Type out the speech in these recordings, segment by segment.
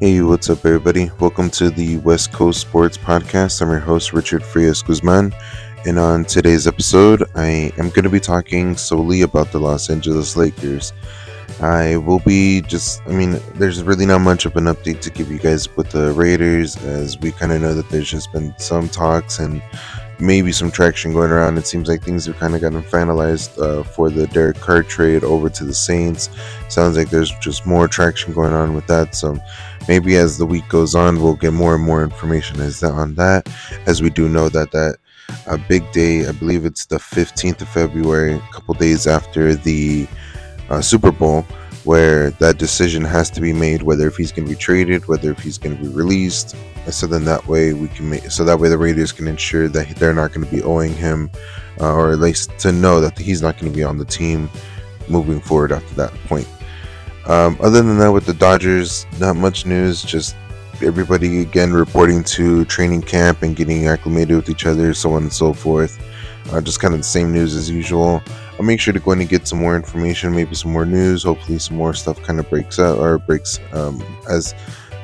Hey, what's up, everybody? Welcome to the West Coast Sports Podcast. I'm your host, Richard Frias Guzman. And on today's episode, I am going to be talking solely about the Los Angeles Lakers. I will be just, I mean, there's really not much of an update to give you guys with the Raiders, as we kind of know that there's just been some talks and maybe some traction going around. It seems like things have kind of gotten finalized uh, for the Derek Carr trade over to the Saints. Sounds like there's just more traction going on with that. So maybe as the week goes on, we'll get more and more information as that on that. As we do know that that a big day, I believe it's the 15th of February, a couple days after the uh, Super Bowl where that decision has to be made whether if he's going to be traded whether if he's going to be released so then that way we can make so that way the raiders can ensure that they're not going to be owing him uh, or at least to know that he's not going to be on the team moving forward after that point um, other than that with the dodgers not much news just everybody again reporting to training camp and getting acclimated with each other so on and so forth uh, just kind of the same news as usual I'll make sure to go in and get some more information, maybe some more news. Hopefully, some more stuff kind of breaks out or breaks um, as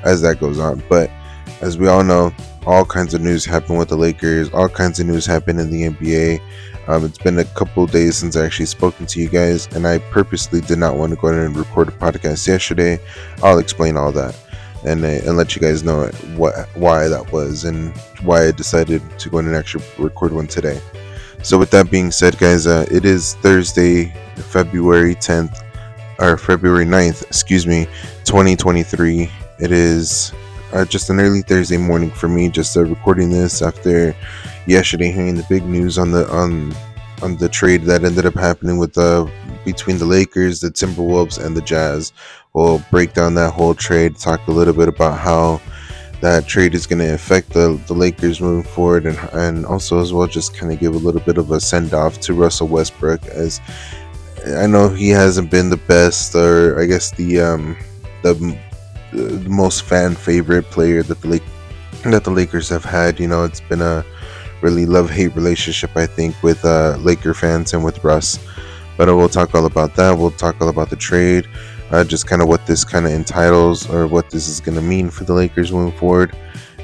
as that goes on. But as we all know, all kinds of news happen with the Lakers. All kinds of news happen in the NBA. Um, it's been a couple days since I actually spoken to you guys, and I purposely did not want to go in and record a podcast yesterday. I'll explain all that and uh, and let you guys know what why that was and why I decided to go in and actually record one today. So with that being said, guys, uh, it is Thursday, February 10th, or February 9th, excuse me, 2023. It is uh, just an early Thursday morning for me, just uh, recording this after yesterday hearing the big news on the on on the trade that ended up happening with the between the Lakers, the Timberwolves, and the Jazz. We'll break down that whole trade, talk a little bit about how that trade is going to affect the, the Lakers moving forward, and and also as well just kind of give a little bit of a send off to Russell Westbrook, as I know he hasn't been the best, or I guess the um, the, the most fan favorite player that the Lake, that the Lakers have had. You know, it's been a really love hate relationship, I think, with uh, Laker fans and with Russ. But we'll talk all about that. We'll talk all about the trade uh, just kind of what this kind of entitles or what this is going to mean for the Lakers moving forward.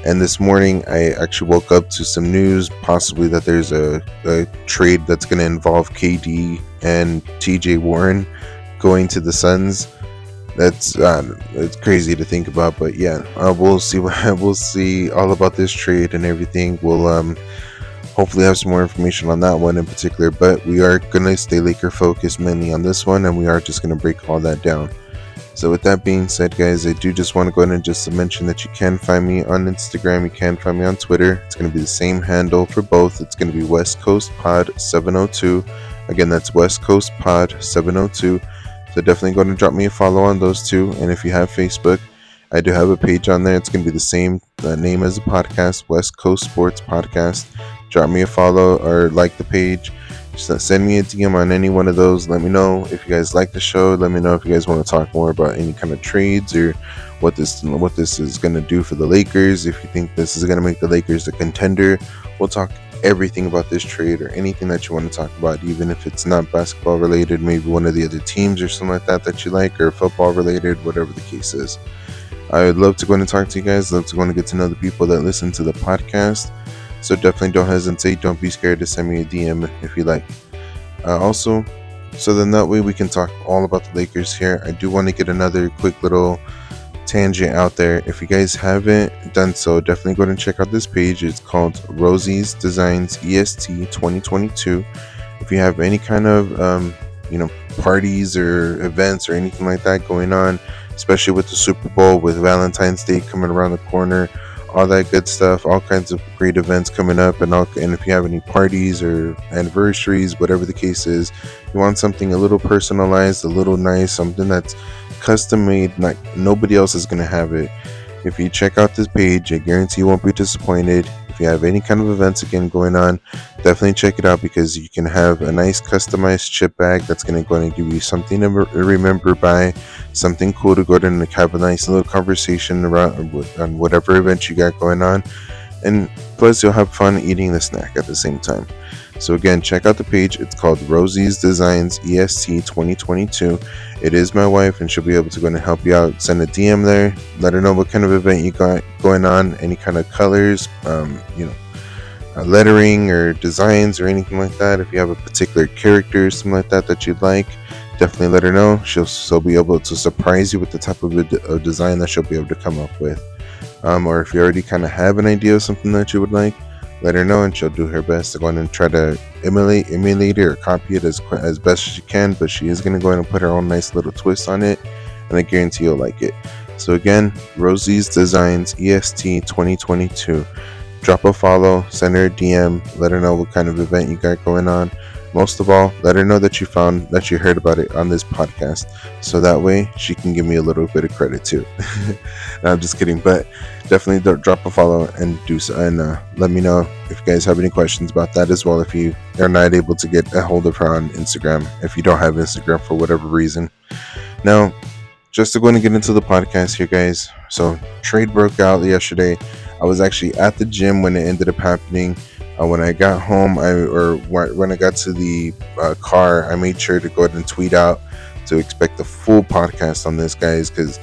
And this morning, I actually woke up to some news, possibly that there's a, a trade that's going to involve KD and TJ Warren going to the Suns. That's uh, it's crazy to think about, but yeah, uh, we'll see. We'll see all about this trade and everything. We'll um, hopefully have some more information on that one in particular. But we are going to stay Laker focused mainly on this one, and we are just going to break all that down. So, with that being said, guys, I do just want to go ahead and just mention that you can find me on Instagram, you can find me on Twitter. It's going to be the same handle for both. It's going to be West Coast Pod 702. Again, that's West Coast Pod 702. So, definitely go and drop me a follow on those two. And if you have Facebook, I do have a page on there. It's going to be the same uh, name as the podcast, West Coast Sports Podcast drop me a follow or like the page. Just send me a DM on any one of those. Let me know if you guys like the show. Let me know if you guys want to talk more about any kind of trades or what this what this is going to do for the Lakers. If you think this is going to make the Lakers a contender, we'll talk everything about this trade or anything that you want to talk about, even if it's not basketball related, maybe one of the other teams or something like that that you like, or football related, whatever the case is. I would love to go and talk to you guys. Love to go and get to know the people that listen to the podcast. So definitely don't hesitate. Don't be scared to send me a DM if you like. Uh, also, so then that way we can talk all about the Lakers here. I do want to get another quick little tangent out there. If you guys haven't done so, definitely go and check out this page. It's called Rosie's Designs EST 2022. If you have any kind of um, you know parties or events or anything like that going on, especially with the Super Bowl, with Valentine's Day coming around the corner all that good stuff, all kinds of great events coming up, and all, and if you have any parties or anniversaries, whatever the case is, you want something a little personalized, a little nice, something that's custom made, like nobody else is gonna have it. If you check out this page, I guarantee you won't be disappointed. If you have any kind of events again going on, definitely check it out because you can have a nice customized chip bag that's going to go and give you something to remember by, something cool to go to and have a nice little conversation around on whatever event you got going on, and plus you'll have fun eating the snack at the same time. So again, check out the page. It's called Rosie's Designs EST 2022. It is my wife, and she'll be able to go and help you out. Send a DM there. Let her know what kind of event you got going on, any kind of colors, um, you know, uh, lettering or designs or anything like that. If you have a particular character, or something like that that you'd like, definitely let her know. She'll be able to surprise you with the type of, a, design that she'll be able to come up with. Um, or if you already kind of have an idea of something that you would like, let her know and she'll do her best to go in and try to emulate, emulate it or copy it as, as best as she can. But she is going to go in and put her own nice little twist on it, and I guarantee you'll like it. So again, Rosie's Designs EST 2022. Drop a follow, send her a DM, let her know what kind of event you got going on most of all, let her know that you found that you heard about it on this podcast, so that way she can give me a little bit of credit too. no, I'm just kidding, but definitely drop a follow and do so, and uh, let me know if you guys have any questions about that as well. If you are not able to get a hold of her on Instagram, if you don't have Instagram for whatever reason. Now, just to go and get into the podcast here, guys. So trade broke out yesterday. I was actually at the gym when it ended up happening. Uh, when I got home, I or when I got to the uh, car, I made sure to go ahead and tweet out to expect the full podcast on this, guys, because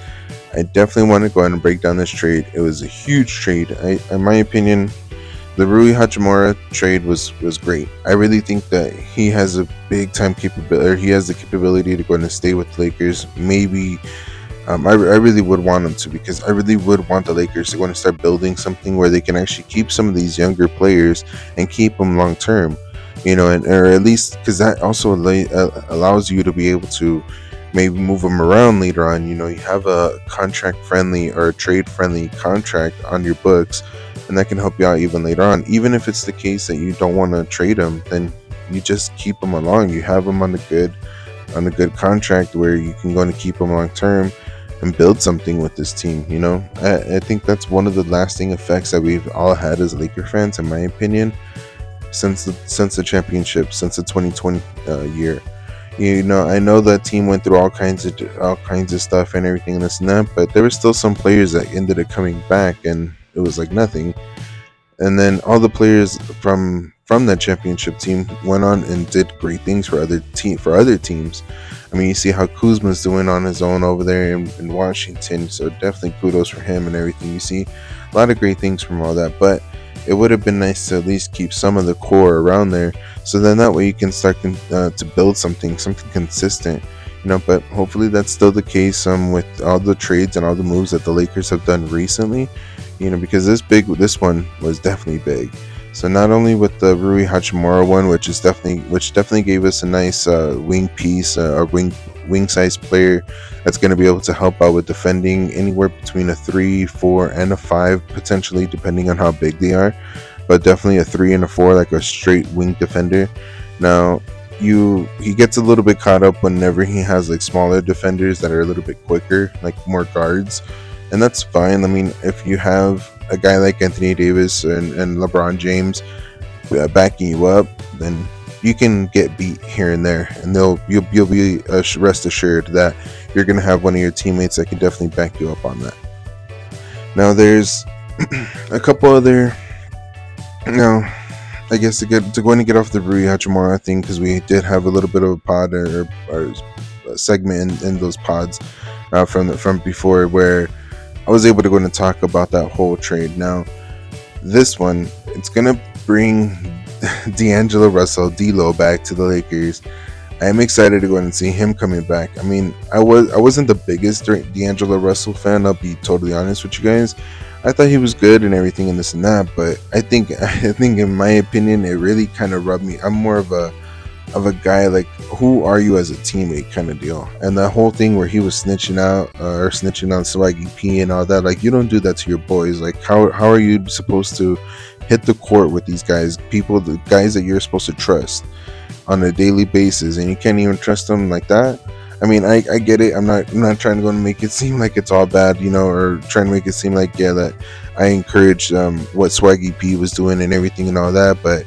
I definitely want to go ahead and break down this trade. It was a huge trade. I, in my opinion, the Rui Hachimura trade was was great. I really think that he has a big time capability. Or he has the capability to go and stay with Lakers. Maybe um, I, I really would want them to because I really would want the Lakers to go and start building something where they can actually keep some of these younger players and keep them long term, you know, and or at least because that also uh, allows you to be able to maybe move them around later on. You know, you have a contract friendly or a trade friendly contract on your books, and that can help you out even later on. Even if it's the case that you don't want to trade them, then you just keep them along. You have them on the good on a good contract where you can go and keep them long term and build something with this team. You know, I, I, think that's one of the lasting effects that we've all had as Laker fans, in my opinion, since the since the championship, since the 2020 uh, year. You know, I know that team went through all kinds of all kinds of stuff and everything and this and that, but there were still some players that ended up coming back, and it was like nothing. And then all the players from from that championship team went on and did great things for other team for other teams. I mean, you see how Kuzma's doing on his own over there in, in Washington, so definitely kudos for him and everything. You see a lot of great things from all that, but it would have been nice to at least keep some of the core around there, so then that way you can start uh, to build something, something consistent. You know, but hopefully that's still the case um, with all the trades and all the moves that the Lakers have done recently. You know, because this big, this one was definitely big. So not only with the Rui Hachimura one, which is definitely which definitely gave us a nice uh, wing piece, uh, or wing wing size player that's going to be able to help out with defending anywhere between a three, four, and a five potentially, depending on how big they are. But definitely a three and a four, like a straight wing defender. Now you he gets a little bit caught up whenever he has like smaller defenders that are a little bit quicker, like more guards, and that's fine. I mean, if you have a guy like Anthony Davis and, and LeBron James uh, backing you up, then you can get beat here and there, and they'll you'll, you'll be uh, rest assured that you're going to have one of your teammates that can definitely back you up on that. Now, there's a couple other. Now, I guess to get to go and get off the Rui Hachimura thing because we did have a little bit of a pod or, or segment in, in, those pods uh, from the, from before where I was able to go and talk about that whole trade. Now, this one, it's gonna bring D'Angelo Russell, D'Lo, back to the Lakers. I am excited to go and see him coming back. I mean, I was I wasn't the biggest D'Angelo Russell fan. I'll be totally honest with you guys. I thought he was good and everything and this and that, but I think I think in my opinion, it really kind of rubbed me. I'm more of a of a guy like who are you as a teammate kind of deal? And the whole thing where he was snitching out uh, or snitching on swaggy p and all that like you don't do that to your boys. Like how, how are you supposed to hit the court with these guys people the guys that you're supposed to trust on a daily basis and you can't even trust them like that? I mean i, I get it. I'm not i'm not trying to go and make it seem like it's all bad you know or trying to make it seem like yeah that i encourage um, what swaggy p was doing and everything and all that but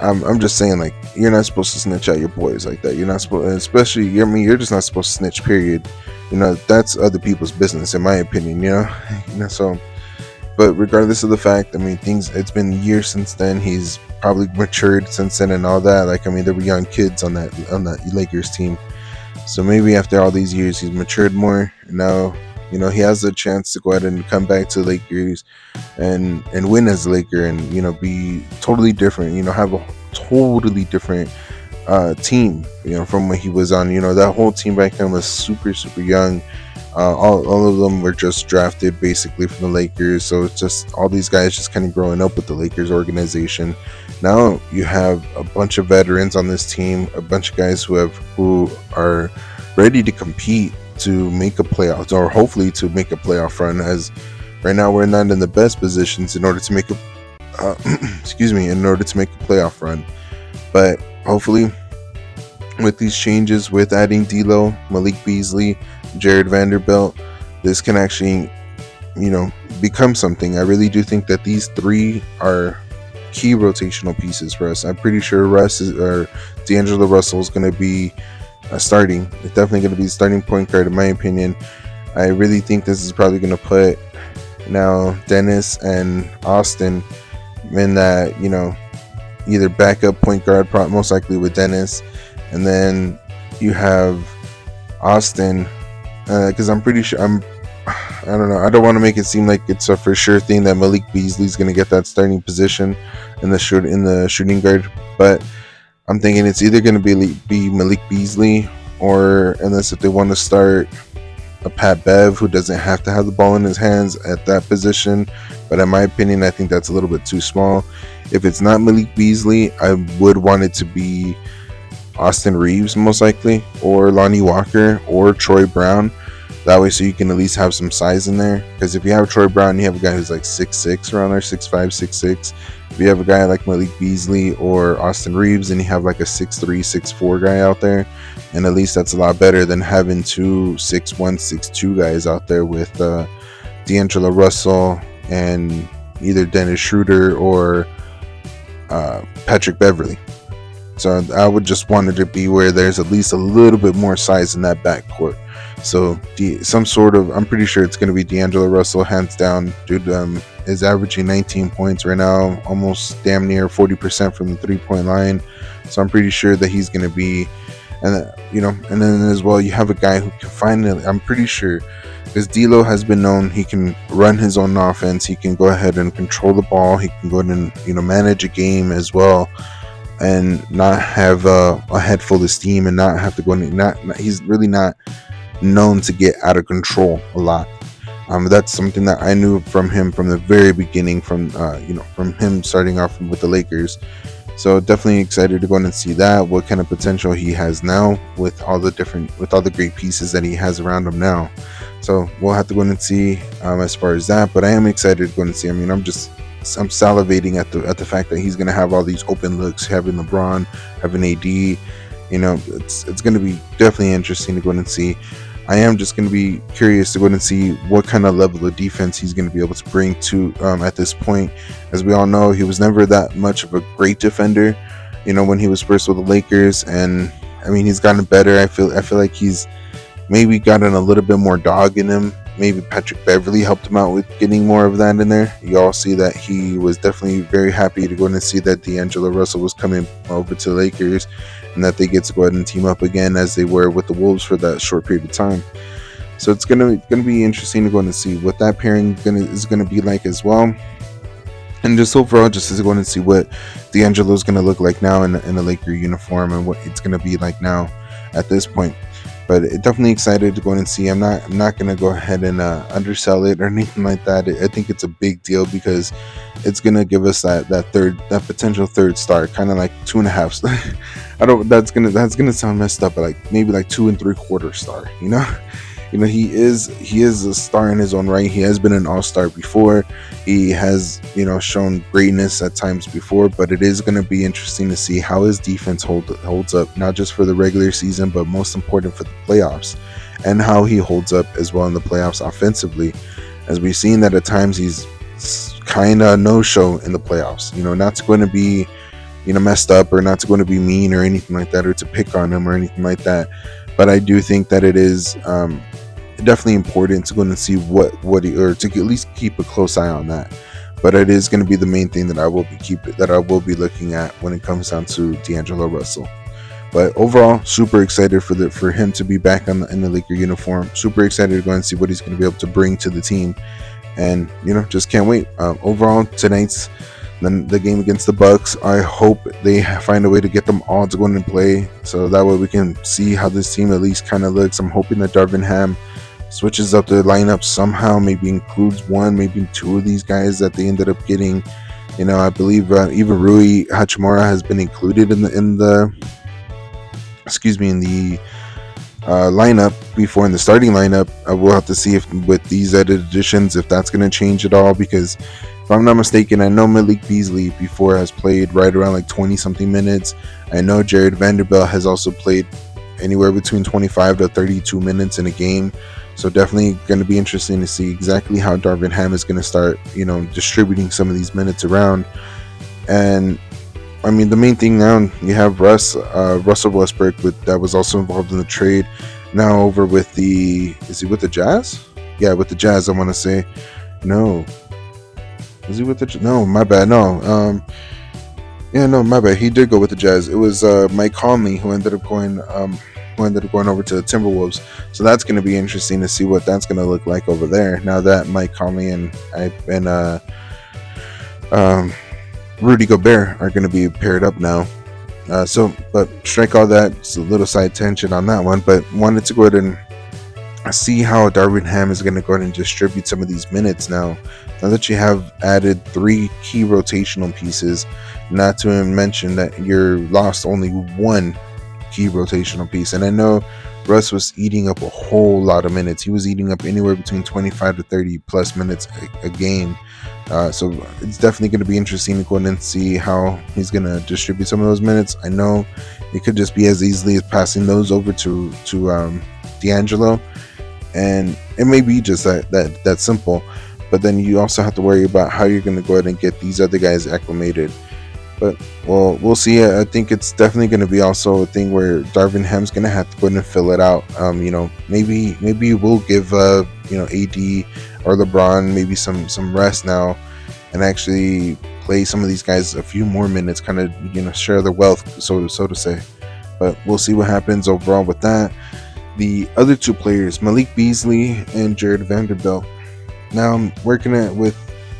I'm, I'm just saying like you're not supposed to snitch out your boys like that. You're not supposed, especially I mean, you're just not supposed to snitch. Period. You know, that's other people's business, in my opinion. You know, you know. So but regardless of the fact, I mean, things. It's been years since then. He's probably matured since then and all that. Like, I mean, there were young kids on that on that Lakers team. So maybe after all these years, he's matured more. now, you know, he has a chance to go ahead and come back to Lakers and and win as Laker and you know be totally different. You know, have a totally different uh, team. You know, from when he was on. You know, that whole team back then was super super young. Uh, all, all of them were just drafted basically from the Lakers. So it's just all these guys just kind of growing up with the Lakers organization. Now you have a bunch of veterans on this team, a bunch of guys who have who are ready to compete to make a playoff or hopefully to make a playoff run. As right now we're not in the best positions in order to make a uh, excuse me in order to make a playoff run, but hopefully with these changes, with adding D'Lo, Malik Beasley, Jarred Vanderbilt, this can actually, you know, become something. I really do think that these three are key rotational pieces for us. I'm pretty sure Russ is, or D'Angelo Russell is going to be starting. It's definitely going to be the starting point guard, in my opinion. I really think this is probably going to put now Dennis and Austin in that, you know, either backup point guard, most likely with Dennis, and then you have Austin because uh, I'm pretty sure I'm. I don't know. I don't want to make it seem like it's a for sure thing that Malik Beasley's going to get that starting position in the shoot in the shooting guard, but I'm thinking it's either going to be be Malik Beasley or unless if they want to start a Pat Bev who doesn't have to have the ball in his hands at that position. But in my opinion, I think that's a little bit too small. If it's not Malik Beasley, I would want it to be Austin Reaves, most likely, or Lonnie Walker, or Troy Brown. That way, so you can at least have some size in there. Because if you have Troy Brown, you have a guy who's like six six around there, six five, six six. If you have a guy like Malik Beasley or Austin Reaves, and you have like a six three, six four guy out there, and at least that's a lot better than having two six one, six two guys out there with uh, D'Angelo Russell and either Dennis Schroeder or uh, Patrick Beverley So I would just want it to be where there's at least a little bit more size in that backcourt. So the, some sort of, I'm pretty sure it's going to be D'Angelo Russell, hands down. Dude um, is averaging 19 points right now, almost damn near 40% from the three point line. So I'm pretty sure that he's going to be, and uh, you know, and then as well, you have a guy who can finally, I'm pretty sure, because D'Lo has been known he can run his own offense. He can go ahead and control the ball. He can go ahead and you know manage a game as well and not have uh, a head full of steam and not have to go in. Not, not, he's really not known to get out of control a lot. Um, that's something that I knew from him from the very beginning, from uh, you know, from him starting off with the Lakers. So definitely excited to go in and see that. What kind of potential he has now with all the different, with all the great pieces that he has around him now. So we'll have to go in and see um, as far as that. But I am excited to go and see. I mean, I'm just I'm salivating at the at the fact that he's going to have all these open looks, having LeBron, having AD. You know, it's it's going to be definitely interesting to go in and see. I am just going to be curious to go and see what kind of level of defense he's going to be able to bring to um, at this point. As we all know, he was never that much of a great defender. You know, when he was first with the Lakers, and I mean, he's gotten better. I feel I feel like he's maybe gotten a little bit more dog in him maybe Patrick Beverley helped him out with getting more of that in there. You all see that he was definitely very happy to go and see that D'Angelo Russell was coming over to the Lakers and that they get to go ahead and team up again as they were with the Wolves for that short period of time. So it's gonna gonna be interesting to go and see what that pairing gonna, is gonna be like as well. And just overall, just to go and see what D'Angelo is gonna look like now in, in a Laker uniform and what it's gonna be like now at this point but definitely excited to go and see. I'm not I'm not gonna go ahead and uh, undersell it or anything like that. I think it's a big deal because it's gonna give us that that third that potential third star, kind of like two and a half. I don't. That's gonna that's gonna sound messed up, but like maybe like two and three quarter star. You know you know he is he is a star in his own right he has been an all-star before he has you know shown greatness at times before but it is going to be interesting to see how his defense hold, holds up not just for the regular season but most important for the playoffs and how he holds up as well in the playoffs offensively as we've seen that at times he's kind of no show in the playoffs you know not going to be you know messed up or not going to be mean or anything like that or to pick on him or anything like that but I do think that it is um, definitely important to go and see what what he, or to at least keep a close eye on that. But it is going to be the main thing that I will be keep that I will be looking at when it comes down to D'Angelo Russell. But overall, super excited for the for him to be back on the, in the Laker uniform. Super excited to go and see what he's going to be able to bring to the team, and you know, just can't wait. Um, overall, tonight's then the game against the Bucks. I hope they find a way to get them all to go in and play, so that way we can see how this team at least kind of looks. I'm hoping that Darvin Ham switches up the lineup somehow, maybe includes one, maybe two of these guys that they ended up getting. You know, I believe uh, even Rui Hachimura has been included in the in the excuse me in the uh, lineup before in the starting lineup. Uh, we'll have to see if with these added additions if that's going to change at all because if I'm not mistaken, I know Malik Beasley before has played right around like 20 something minutes. I know Jarred Vanderbilt has also played anywhere between 25 to 32 minutes in a game. So definitely going to be interesting to see exactly how Darvin Ham is going to start, you know, distributing some of these minutes around. And I mean, the main thing now you have Russ, uh, Russell Westbrook, with that was also involved in the trade. Now over with the, is he with the Jazz? Yeah, with the Jazz. I want to say, no, Is he with the? No, my bad. No. Um. Yeah, no, my bad. He did go with the Jazz. It was uh, Mike Conley who ended up going. Um, ended up going over to the Timberwolves. So that's going to be interesting to see what that's going to look like over there. Now that Mike Conley and I and uh, um, Rudy Gobert are going to be paired up now. Uh, so, but strike all that. It's a little side tension on that one, but wanted to go ahead and see how Darvin Ham is going to go ahead and distribute some of these minutes now. Now that you have added three key rotational pieces, not to mention that you're lost only one key rotational piece. And I know Russ was eating up a whole lot of minutes. He was eating up anywhere between 25 to 30 plus minutes a, a game. Uh, so it's definitely going to be interesting to go in and see how he's going to distribute some of those minutes. I know it could just be as easily as passing those over to to um, D'Angelo and it may be just that that that simple but then you also have to worry about how you're going to go ahead and get these other guys acclimated but well we'll see i think it's definitely going to be also a thing where darvin ham's going to have to go in and fill it out um, you know maybe maybe we'll give uh you know ad or lebron maybe some some rest now and actually play some of these guys a few more minutes kind of you know share the wealth so so to say but we'll see what happens overall with that the other two players, Malik Beasley and Jarred Vanderbilt. Now I'm working at with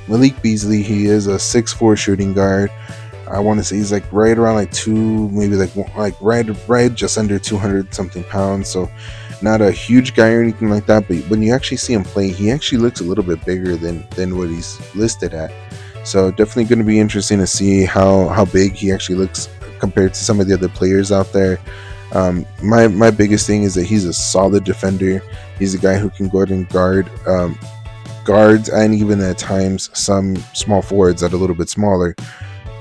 Malik Beasley. He is a six-four shooting guard. I want to say he's like right around like two, maybe like like right right just under 200 something pounds. So not a huge guy or anything like that. But when you actually see him play, he actually looks a little bit bigger than than what he's listed at. So definitely going to be interesting to see how how big he actually looks compared to some of the other players out there. Um, my my biggest thing is that he's a solid defender. He's a guy who can go and guard um, guards and even at times some small forwards that are a little bit smaller.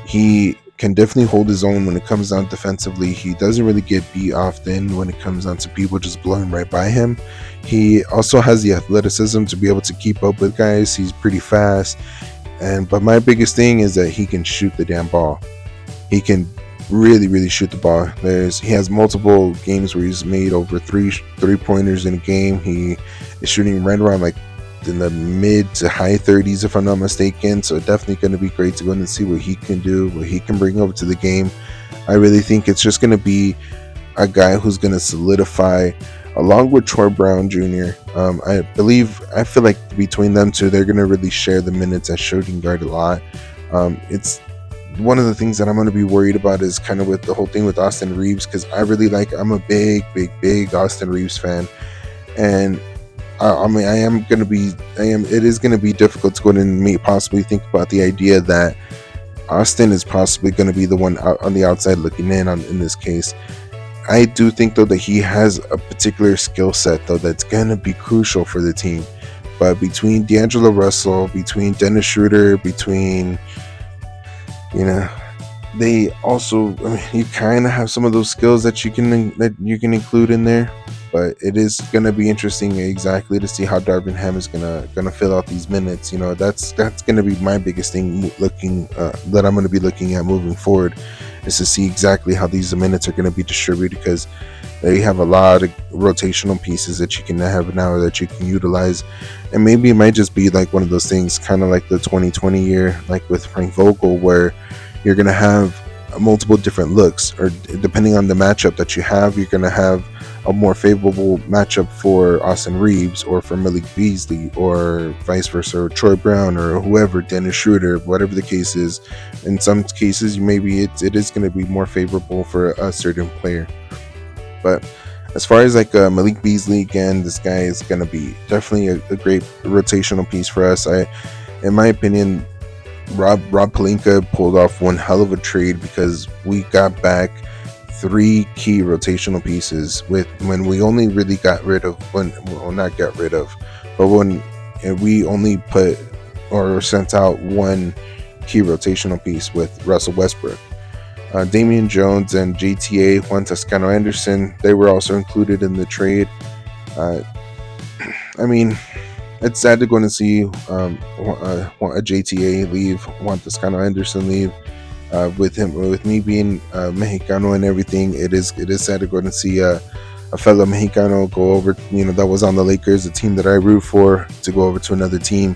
He can definitely hold his own when it comes down defensively. He doesn't really get beat often when it comes down to people just blowing right by him. He also has the athleticism to be able to keep up with guys. He's pretty fast. And but my biggest thing is that he can shoot the damn ball. He can really really shoot the ball. There's he has multiple games where he's made over three three pointers in a game. He is shooting right around like in the mid to high 30s if I'm not mistaken. So definitely going to be great to go in and see what he can do, what he can bring over to the game. I really think it's just going to be a guy who's going to solidify along with Troy Brown Jr. Um, I believe I feel like between them two, they're going to really share the minutes at shooting guard a lot. Um, it's one of the things that I'm going to be worried about is kind of with the whole thing with Austin Reaves because I really like I'm a big, big, big Austin Reaves fan, and I, I mean I am going to be I am it is going to be difficult to go in and possibly think about the idea that Austin is possibly going to be the one out on the outside looking in on in this case. I do think though that he has a particular skill set though that's going to be crucial for the team. But between D'Angelo Russell, between Dennis Schroeder, between you know they also I mean, you kind of have some of those skills that you can that you can include in there but it is going to be interesting exactly to see how Darvin Ham is going to going to fill out these minutes you know that's that's going to be my biggest thing looking uh, that I'm going to be looking at moving forward is to see exactly how these minutes are going to be distributed because they have a lot of rotational pieces that you can have now that you can utilize. And maybe it might just be like one of those things, kind of like the 2020 year, like with Frank Vogel, where you're going to have multiple different looks, or depending on the matchup that you have, you're going to have a more favorable matchup for Austin Reaves or for Malik Beasley or vice versa, or Troy Brown or whoever, Dennis Schroeder, whatever the case is. In some cases, maybe it, it is going to be more favorable for a certain player. But as far as like uh, Malik Beasley, again, this guy is going to be definitely a, a, great rotational piece for us. I, in my opinion, Rob Rob Pelinka pulled off one hell of a trade because we got back three key rotational pieces with when we only really got rid of when well not got rid of but when we only put or sent out one key rotational piece with Russell Westbrook. Uh, Damian Jones and JTA Juan Toscano Anderson they were also included in the trade. Uh, I mean, it's sad to go and see um, a, a JTA leave, Juan Toscano Anderson leave uh, with him with me being uh, Mexicano and everything, it is it is sad to go and see a, fellow Mexicano go over. You know that was on the Lakers, a team that I root for, to go over to another team.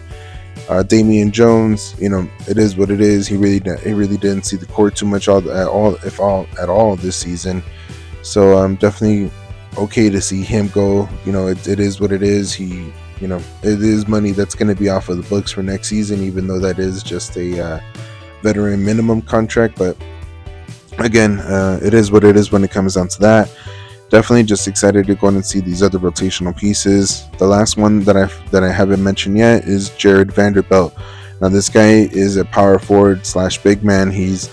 Uh, Damian Jones, you know, it is what it is. He really he really didn't see the court too much all at all, if all at all this season. So I'm um, definitely okay to see him go. You know, it, it is what it is. He, you know, it is money that's going to be off of the books for next season, even though that is just a uh, veteran minimum contract. But again, uh, it is what it is when it comes down to that. Definitely just excited to go and see these other rotational pieces. The last one that I that I haven't mentioned yet is Jarred Vanderbilt. Now this guy is a power forward slash big man. He's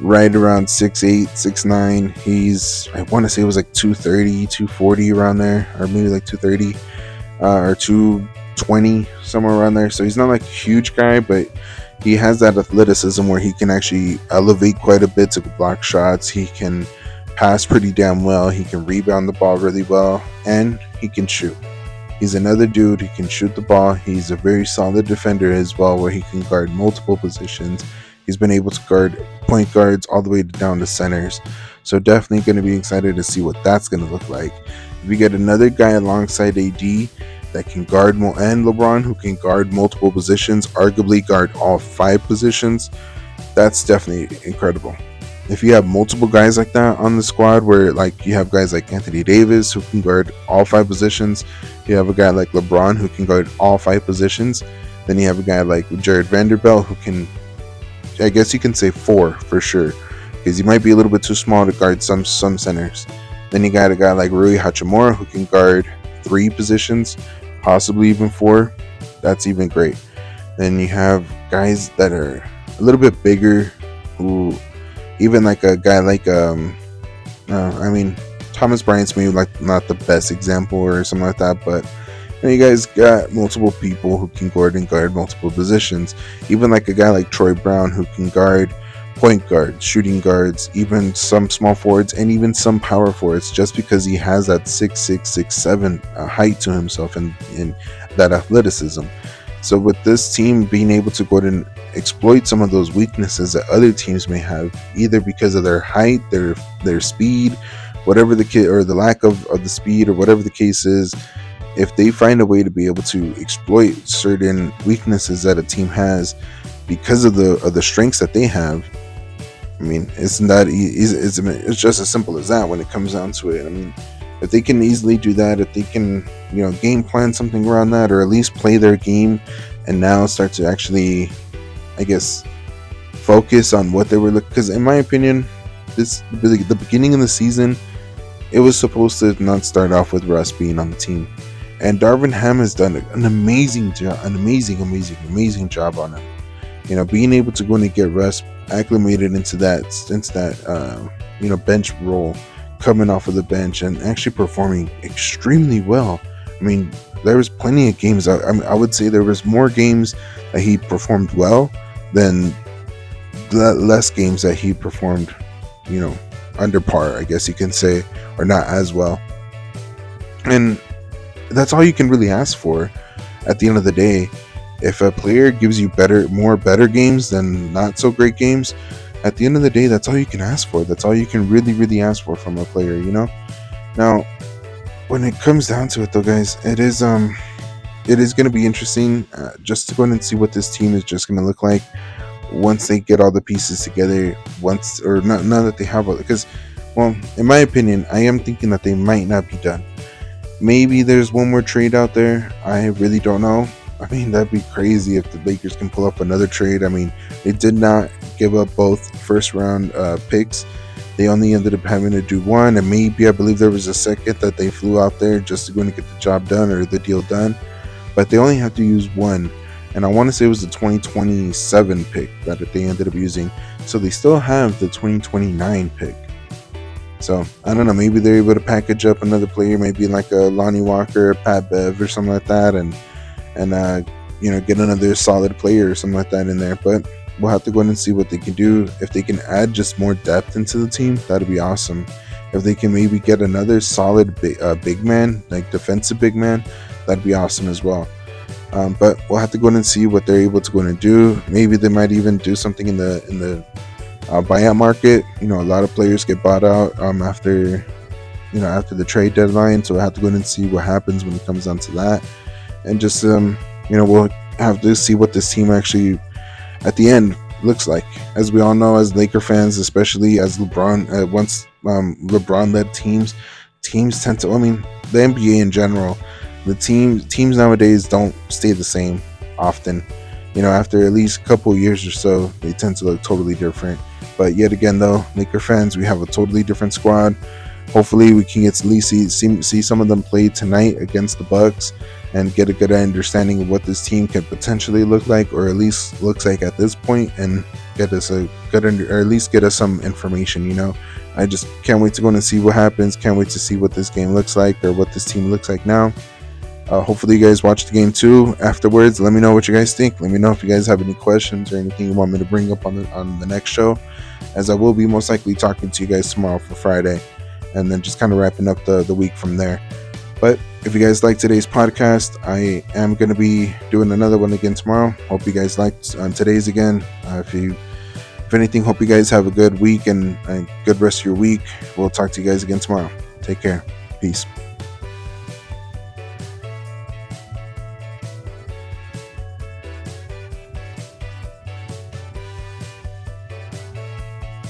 right around 6'8, 6'9. He's I want to say it was like 230, 240 around there, or maybe like 230 uh, or 220 somewhere around there. So he's not like a huge guy, but he has that athleticism where he can actually elevate quite a bit to block shots. He can pass pretty damn well. He can rebound the ball really well, and he can shoot. He's another dude. He can shoot the ball. He's a very solid defender as well, where he can guard multiple positions. He's been able to guard point guards all the way down to centers. So definitely going to be excited to see what that's going to look like. If we get another guy alongside AD that can guard and LeBron who can guard multiple positions, arguably guard all five positions. That's definitely incredible. If you have multiple guys like that on the squad, where like you have guys like Anthony Davis who can guard all five positions, you have a guy like LeBron who can guard all five positions, then you have a guy like Jarred Vanderbilt who can, I guess you can say four for sure, because he might be a little bit too small to guard some some centers. Then you got a guy like Rui Hachimura who can guard three positions possibly even four, that's even great. Then you have guys that are a little bit bigger, who even like a guy like um, uh, I mean Thomas Bryant's maybe like not the best example or something like that, but you, know, you guys got multiple people who can guard and guard multiple positions. Even like a guy like Troy Brown who can guard point guards, shooting guards, even some small forwards, and even some power forwards, just because he has that six six six seven uh, height to himself and, and that athleticism. So with this team being able to go and exploit some of those weaknesses that other teams may have, either because of their height, their their speed, whatever the kid or the lack of, of the speed or whatever the case is, if they find a way to be able to exploit certain weaknesses that a team has because of the of the strengths that they have, I mean, isn't that easy? It's, it's just as simple as that when it comes down to it. I mean, if they can easily do that, if they can, you know, game plan something around that, or at least play their game, and now start to actually, I guess, focus on what they were looking. Because in my opinion, this the beginning of the season, it was supposed to not start off with Russ being on the team, and Darvin Ham has done an amazing job, an amazing, amazing, amazing job on him. You know, being able to go and get Russ acclimated into that into that uh, you know bench role, coming off of the bench and actually performing extremely well. I mean, there was plenty of games. I, I, mean, I would say there was more games that he performed well than less games that he performed, you know, under par. I guess you can say, or not as well. And that's all you can really ask for at the end of the day if a player gives you better more better games than not so great games at the end of the day, that's all you can ask for. That's all you can really, really ask for from a player, you know? Now, when it comes down to it though, guys, it is um it is going to be interesting uh, just to go in and see what this team is just going to look like once they get all the pieces together once or not now that they have all because well in my opinion i am thinking that they might not be done maybe there's one more trade out there i really don't know i mean that'd be crazy if the lakers can pull up another trade i mean they did not give up both first round uh, picks they only ended up having to do one and maybe i believe there was a second that they flew out there just to go and get the job done or the deal done but they only have to use one and I want to say it was the 2027 pick that they ended up using. So they still have the 2029 pick. So I don't know. Maybe they're able to package up another player, maybe like a Lonnie Walker, Pat Bev, or something like that, and and uh, you know get another solid player or something like that in there. But we'll have to go in and see what they can do. If they can add just more depth into the team, that'd be awesome. If they can maybe get another solid big, uh, big man, like defensive big man, that'd be awesome as well. Um, but we'll have to go in and see what they're able to go in and do. Maybe they might even do something in the in the uh, buyout market. You know, a lot of players get bought out um, after you know after the trade deadline, so we'll have to go in and see what happens when it comes down to that, and just um, you know we'll have to see what this team actually at the end looks like. As we all know, as Laker fans, especially as LeBron, uh, once um, LeBron led teams, teams tend to. I mean, the NBA in general the team teams nowadays don't stay the same often. You know, after at least a couple years or so, they tend to look totally different. But yet again, though, Laker fans, we have a totally different squad. Hopefully, we can get to at least see, see, see some of them play tonight against the Bucks and get a good understanding of what this team can potentially look like, or at least looks like at this point, and get us a good under, or at least get us some information. You know, I just can't wait to go and see what happens. Can't wait to see what this game looks like or what this team looks like now. Uh, hopefully, you guys watch the game too afterwards. Let me know what you guys think. Let me know if you guys have any questions or anything you want me to bring up on the on the next show, as I will be most likely talking to you guys tomorrow for Friday, and then just kind of wrapping up the the week from there. But if you guys like today's podcast, I am going to be doing another one again tomorrow. Hope you guys liked uh, today's again. Uh, if you if anything, hope you guys have a good week and a good rest of your week. We'll talk to you guys again tomorrow. Take care. Peace.